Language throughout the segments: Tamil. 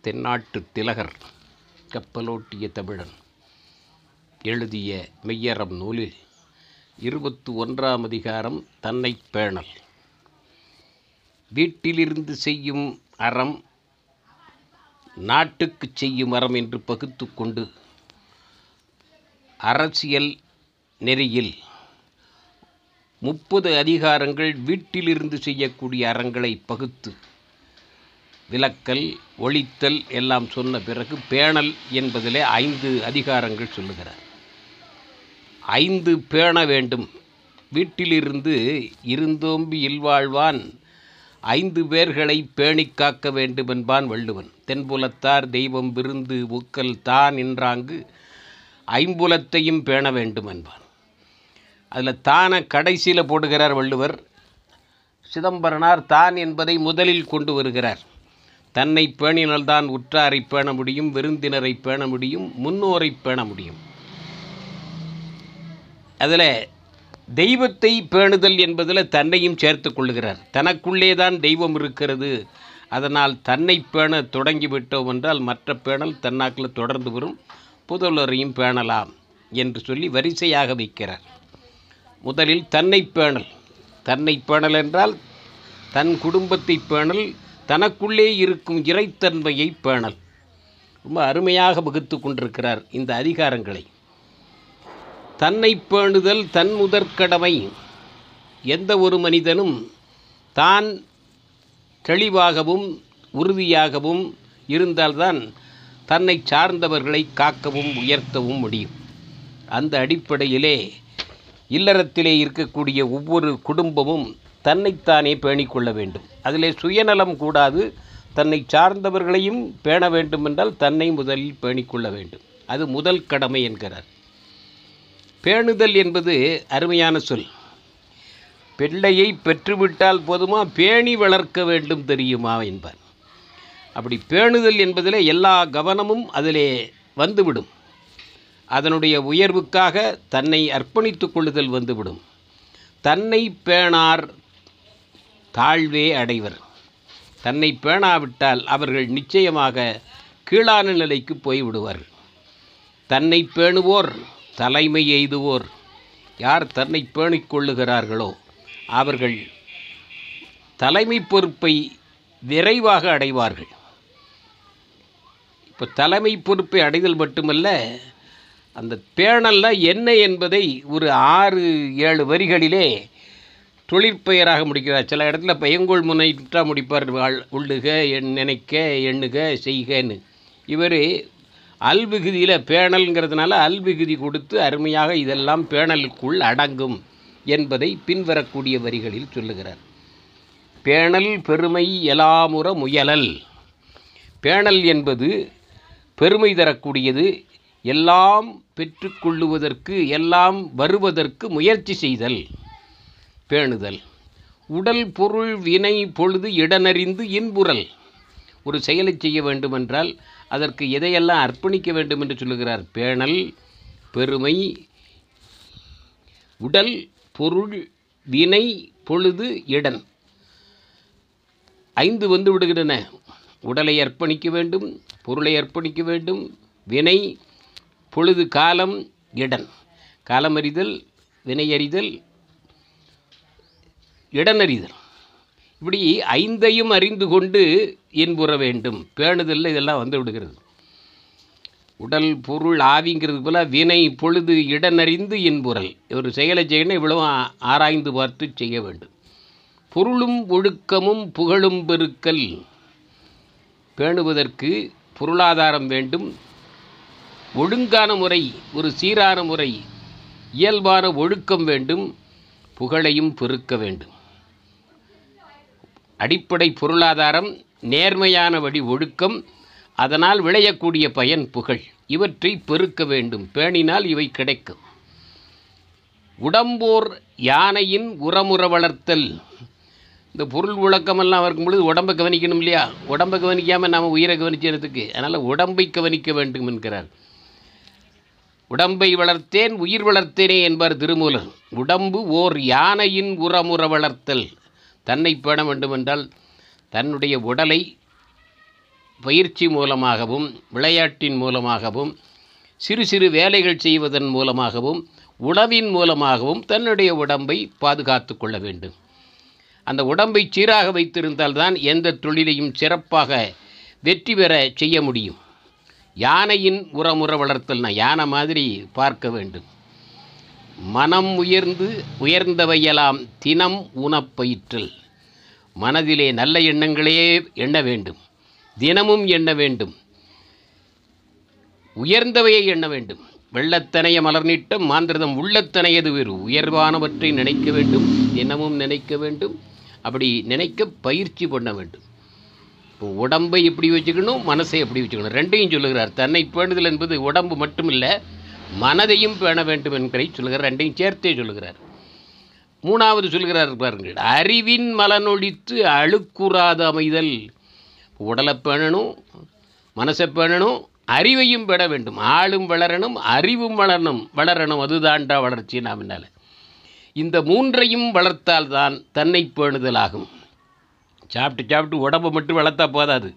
தென்னாட்டு திலகர் கப்பலோட்டிய தமிழன் எழுதிய மெய்யறம் நூலில் இருபத்து ஒன்றாம் அதிகாரம் தன்னைப் பேணல். வீட்டிலிருந்து செய்யும் அறம் நாட்டுக்குச் செய்யும் அறம் என்று பகுத்து கொண்டு அரசியல் நெறியில் முப்பது அதிகாரங்கள் வீட்டிலிருந்து செய்யக்கூடிய அறங்களை பகுத்து விலக்கல் ஒழித்தல் எல்லாம் சொன்ன பிறகு பேணல் என்பதிலே ஐந்து அதிகாரங்கள் சொல்லுகிறார். ஐந்து பேண வேண்டும். வீட்டிலிருந்து இருந்தோம்பி இல்வாழ்வான் ஐந்து பேர்களை பேணி காக்க வேண்டுமென்பான் வள்ளுவன். தென்புலத்தார் தெய்வம் விருந்து உக்கல் தான் என்றாங்கு ஐம்புலத்தையும் பேண வேண்டும் என்பான் அதில் தானை கடைசியில் போடுகிறார் வள்ளுவர். சிதம்பரனார் தான் என்பதை முதலில் கொண்டு வருகிறார். தன்னை பேணினால்தான் உற்றாரை பேண முடியும் விருந்தினரை பேண முடியும் முன்னோரை பேண முடியும். அதில் தெய்வத்தை பேணுதல் என்பதில் தன்னையும் சேர்த்து கொள்ளுகிறார். தனக்குள்ளே தான் தெய்வம் இருக்கிறது. அதனால் தன்னை பேண தொடங்கிவிட்டோம் என்றால் மற்ற பேணல் தன்னாக்கில் தொடர்ந்து வரும். புதல்வரையும் பேணலாம் என்று சொல்லி வரிசையாக வைக்கிறார். முதலில் தன்னை பேணல். தன்னை பேணல் என்றால் தன் குடும்பத்தை பேணல் தனக்குள்ளே இருக்கும் இறைத்தன்மையை பேணல். ரொம்ப அருமையாக வகுத்து கொண்டிருக்கிறார் இந்த அதிகாரங்களை. தன்னை பேணுதல் தன் முதற்கடமை எந்த ஒரு மனிதனும் தான் தெளிவாகவும் உறுதியாகவும் இருந்தால்தான் தன்னை சார்ந்தவர்களை காக்கவும் உயர்த்தவும் முடியும். அந்த அடிப்படையிலே இல்லறத்திலே இருக்கக்கூடிய ஒவ்வொரு குடும்பமும் தன்னைத்தானே பேணிக்கொள்ள வேண்டும். அதிலே சுயநலம் கூடாது. தன்னை சார்ந்தவர்களையும் பேண வேண்டும் என்றால் தன்னை முதலில் பேணிக்கொள்ள வேண்டும். அது முதல் கடமை என்கிறார். பேணுதல் என்பது அருமையான சொல். பிள்ளையை பெற்றுவிட்டால் போதுமா? பேணி வளர்க்க வேண்டும் தெரியுமா என்பார். அப்படி பேணுதல் என்பதில் எல்லா கவனமும் அதிலே வந்துவிடும். அதனுடைய உயர்வுக்காக தன்னை அர்ப்பணித்துக் கொள்ளுதல் வந்துவிடும். தன்னை பேணார் தாழ்வே அடைவர். தன்னை பேணாவிட்டால் அவர்கள் நிச்சயமாக கீழான நிலைக்கு போய்விடுவார்கள் தன்னை பேணுவோர் தலைமை எய்துவோர். யார் தன்னை பேணிக் கொள்ளுகிறார்களோ அவர்கள் தலைமை பொறுப்பை விரைவாக அடைவார்கள். இப்போ தலைமை பொறுப்பை அடைதல் மட்டுமல்ல அந்த பேணல்ல என்ன என்பதை ஒரு ஆறு ஏழு வரிகளிலே தொழிற்பெயராக முடிக்கிறார். சில இடத்துல பயங்கோள் முனைட்டா முடிப்பார் வாழ் உள்ளுக எண் நினைக்க எண்ணுக செய்கன்னு. இவர் அல்விகுதியில் பேணல்ங்கிறதுனால அல்விகுதி கொடுத்து அருமையாக இதெல்லாம் பேணலுக்குள் அடங்கும் என்பதை பின்வரக்கூடிய வரிகளில் சொல்லுகிறார். பேணல் பெருமை எலாமுற முயலல். பேணல் என்பது பெருமை தரக்கூடியது. எல்லாம் பெற்றுக்கொள்ளுவதற்கு எல்லாம் வருவதற்கு முயற்சி செய்தல். பேணுதல். உடல் பொருள் வினை பொழுது இடனறிந்து இன்புறல். ஒரு செயலை செய்ய வேண்டுமென்றால் அதற்கு எதையெல்லாம் அர்ப்பணிக்க வேண்டும் என்று சொல்லுகிறார்? பேணல் பெருமை உடல் பொருள் வினை பொழுது இடன். ஐந்து வந்து விடுகின்றன. உடலை அர்ப்பணிக்க வேண்டும் பொருளை அர்ப்பணிக்க வேண்டும் வினை பொழுது காலம் இடன். காலமறிதல் வினையறிதல் இடனறிதல் இப்படி ஐந்தையும் அறிந்து கொண்டு இன்புற வேண்டும். பேணுதலில் இதெல்லாம் வந்து விடுகிறது. உடல் பொருள் ஆவிங்கிறது போல வினை பொழுது இடனறிந்து இன்புறல் ஒரு செயலை செய்யணும் இவ்வளவு ஆராய்ந்து பார்த்து செய்ய வேண்டும். பொருளும் ஒழுக்கமும் புகழும் பெருக்கல். பேணுவதற்கு பொருளாதாரம் வேண்டும். ஒழுங்கான முறை ஒரு சீரான முறை இயல்பான ஒழுக்கம் வேண்டும். புகழையும் பெருக்க வேண்டும். அடிப்படை பொருளாதாரம் நேர்மையான வழி ஒழுக்கம் அதனால் விளையக்கூடிய பயன் புகழ். இவற்றை பெருக்க வேண்டும். பேணினால் இவை கிடைக்கும். உடம்போர் யானையின் உரமுற வளர்த்தல். இந்த பொருள் விளக்கமெல்லாம் இருக்கும் பொழுது உடம்பை கவனிக்கணும் இல்லையா? உடம்பை கவனிக்காமல் நாம் உயிரை கவனிக்கிறதுக்கு அதனால் உடம்பை கவனிக்க வேண்டும் என்கிறார். உடம்பை வளர்த்தேன் உயிர் வளர்த்தேனே என்பார் திருமூலர். உடம்பு ஓர் யானையின் உரமுற வளர்த்தல். தன்னை பேண வேண்டுமென்றால் தன்னுடைய உடலை பயிற்சி மூலமாகவும் விளையாட்டின் மூலமாகவும் சிறு சிறு வேலைகள் செய்வதன் மூலமாகவும் உணவின் மூலமாகவும் தன்னுடைய உடம்பை பாதுகாத்து கொள்ள வேண்டும். அந்த உடம்பை சீராக வைத்திருந்தால்தான் எந்த தொழிலையும் சிறப்பாக வெற்றி பெற செய்ய முடியும். யானையின் உரமுற வளர்த்தல்னா யானை மாதிரி பார்க்க வேண்டும். மனம் உயர்ந்து உயர்ந்தவையெல்லாம் தினம் உணப்பயிற்றல். மனதிலே நல்ல எண்ணங்களே எண்ண வேண்டும். தினமும் எண்ண வேண்டும். உயர்ந்தவையை எண்ண வேண்டும். வெள்ளத்தனைய மலர் நீட்டம் மாந்திரதம் உள்ளத்தனையது வேறு? உயர்வானவற்றை நினைக்க வேண்டும் தினமும் நினைக்க வேண்டும். அப்படி நினைக்க பயிற்சி பண்ண வேண்டும். இப்போ உடம்பை எப்படி வச்சுக்கணும் மனசை எப்படி வச்சுக்கணும். ரெண்டையும் சொல்லுகிறார். தன்னை பேணுதல் என்பது உடம்பு மட்டுமில்லை மனதையும் பேண வேண்டும் என்கிறதை சொல்கிறார் ரெண்டையும் சேர்த்தே சொல்கிறார் மூணாவது சொல்கிறார் பாருங்கள் அறிவின் மலனொழித்து அழுக்குறாத அமைதல். உடலை பேணணும் மனசை பேணணும் அறிவையும் பெற வேண்டும். ஆளும் வளரணும் அறிவும் வளரணும் வளரணும் அதுதான்டா வளர்ச்சி நாம் என்னால். இந்த மூன்றையும் வளர்த்தால்தான் தன்னை பேணுதல் ஆகும் சாப்பிட்டு சாப்பிட்டு உடம்பை மட்டும் வளர்த்தா போதாது.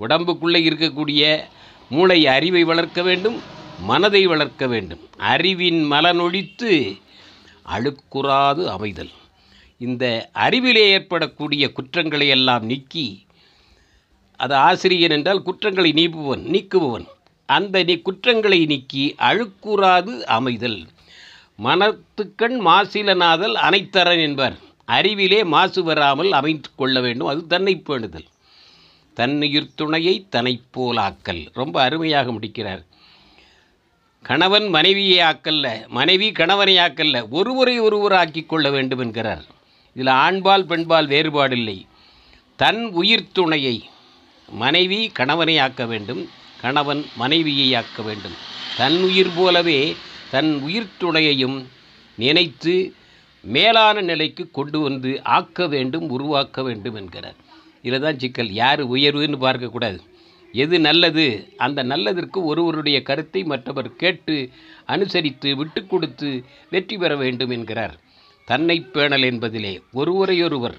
உடம்புக்குள்ளே இருக்கக்கூடிய மூளை அறிவை வளர்க்க வேண்டும் மனதை வளர்க்க வேண்டும். அறிவின் மலனொழித்து அழுக்குறாது அமைதல். இந்த அறிவிலே ஏற்படக்கூடிய குற்றங்களை எல்லாம் நீக்கி அது ஆசிரியன் என்றால் குற்றங்களை நீப்புவன் நீக்குபவன். அந்த நீ குற்றங்களை நீக்கி அழுக்குறாது அமைதல். மனத்துக்கண் மாசிலனாதல் அனைத்தரன் என்பார். அறிவிலே மாசு வராமல் அமைத்து கொள்ள வேண்டும். அது தன்னை பேணுதல். தன்னுயிர் துணையை தன்னைப் போலாக்கல். ரொம்ப அருமையாக முடிக்கிறார். கணவன் மனைவியை ஆக்கல்ல மனைவி கணவனை ஆக்கல்ல ஒருவரை ஒருவர் ஆக்கி கொள்ள வேண்டும் என்கிறார். இதில் ஆண்பால் பெண்பால் வேறுபாடில்லை. தன் உயிர் துணையை மனைவி கணவனை ஆக்க வேண்டும் கணவன் மனைவியை ஆக்க வேண்டும். தன் உயிர் போலவே தன் உயிர் துணையையும் நினைத்து மேலான நிலைக்கு கொண்டு வந்து ஆக்க வேண்டும் உருவாக்க வேண்டும் என்கிறார். இதில் தான் சிக்கல். யார் உயர்வுன்னு பார்க்கக்கூடாது. எது நல்லது? அந்த நல்லதற்கு ஒருவருடைய கருத்தை மற்றவர் கேட்டு அனுசரித்து விட்டு கொடுத்து வெற்றி பெற வேண்டும் என்கிறார். தன்னை பேணல் என்பதிலே ஒருவரையொருவர்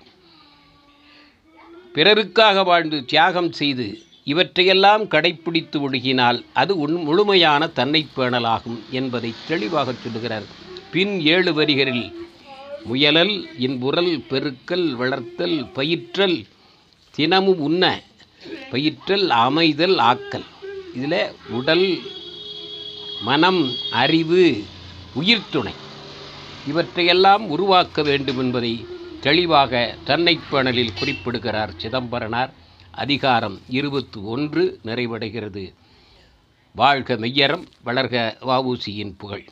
பிறருக்காக வாழ்ந்து தியாகம் செய்து இவற்றையெல்லாம் கடைப்பிடித்து ஒழுகினால் அது உன் முழுமையான தன்னை பேணலாகும் என்பதை தெளிவாக சொல்லுகிறார். பின் ஏழு வரிகளில் முயலல் இன்புறல் பெருக்கல் வளர்த்தல் பயிற்றல் தினமும் உண்ண பயிற்றல் அமைதல் ஆக்கல். இதில் உடல் மனம் அறிவு உயிர்த்துணை. இவற்றையெல்லாம் உருவாக்க வேண்டும் என்பதை தெளிவாக தன்னைப்பேணலில் குறிப்பிடுகிறார் சிதம்பரனார். அதிகாரம் இருபத்து ஒன்று நிறைவடைகிறது. வாழ்க மெய்யரம் வளர்க வாவூசியின் புகழ்.